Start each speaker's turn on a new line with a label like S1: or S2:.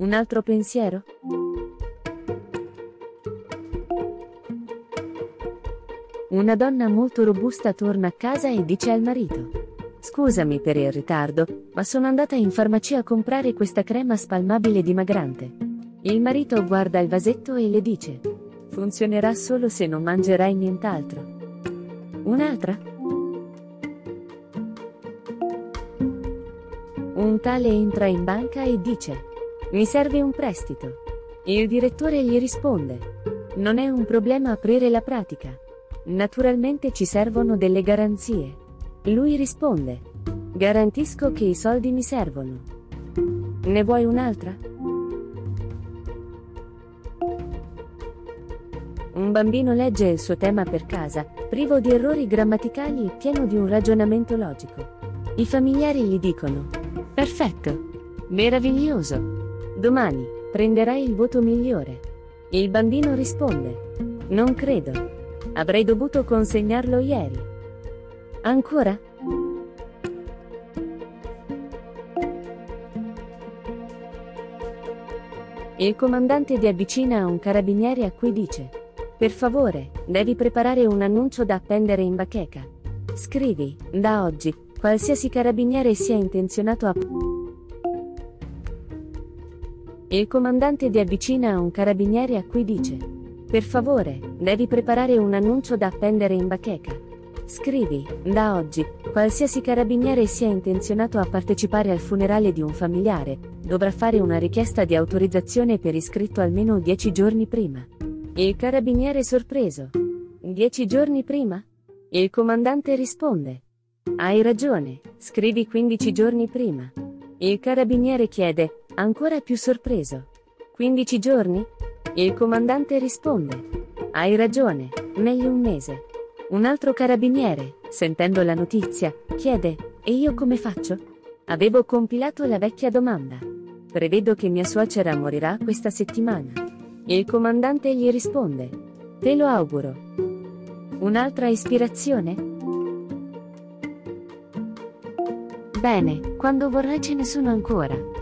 S1: Un altro pensiero? Una donna molto robusta torna a casa e dice al marito. Scusami per il ritardo, ma sono andata in farmacia a comprare questa crema spalmabile dimagrante. Il marito guarda il vasetto e le dice. Funzionerà solo se non mangerai nient'altro. Un'altra? Un tale entra in banca e dice. Mi serve un prestito. Il direttore gli risponde. Non è un problema aprire la pratica. Naturalmente ci servono delle garanzie. Lui risponde. Garantisco che i soldi mi servono. Ne vuoi un'altra? Un bambino legge il suo tema per casa, privo di errori grammaticali e pieno di un ragionamento logico. I familiari gli dicono. Perfetto. Meraviglioso. Domani prenderai il voto migliore. Il bambino risponde. Non credo. Avrei dovuto consegnarlo ieri. Ancora? Il comandante vi avvicina a un carabiniere a cui dice: Per favore, devi preparare un annuncio da appendere in bacheca. Scrivi, da oggi, qualsiasi carabiniere sia intenzionato a. Il comandante vi avvicina a un carabiniere a cui dice: per favore, devi preparare un annuncio da appendere in bacheca. Scrivi, da oggi, qualsiasi carabiniere sia intenzionato a partecipare al funerale di un familiare, dovrà fare una richiesta di autorizzazione per iscritto almeno dieci giorni prima. Il carabiniere sorpreso. Dieci giorni prima? Il comandante risponde. Hai ragione, scrivi 15 giorni prima. Il carabiniere chiede, ancora più sorpreso. 15 giorni? Il comandante risponde. Hai ragione, meglio un mese. Un altro carabiniere, sentendo la notizia, chiede, e io come faccio? Avevo compilato la vecchia domanda. Prevedo che mia suocera morirà questa settimana. Il comandante gli risponde. Te lo auguro. Un'altra ispirazione? Bene, quando vorrai ce ne sono ancora.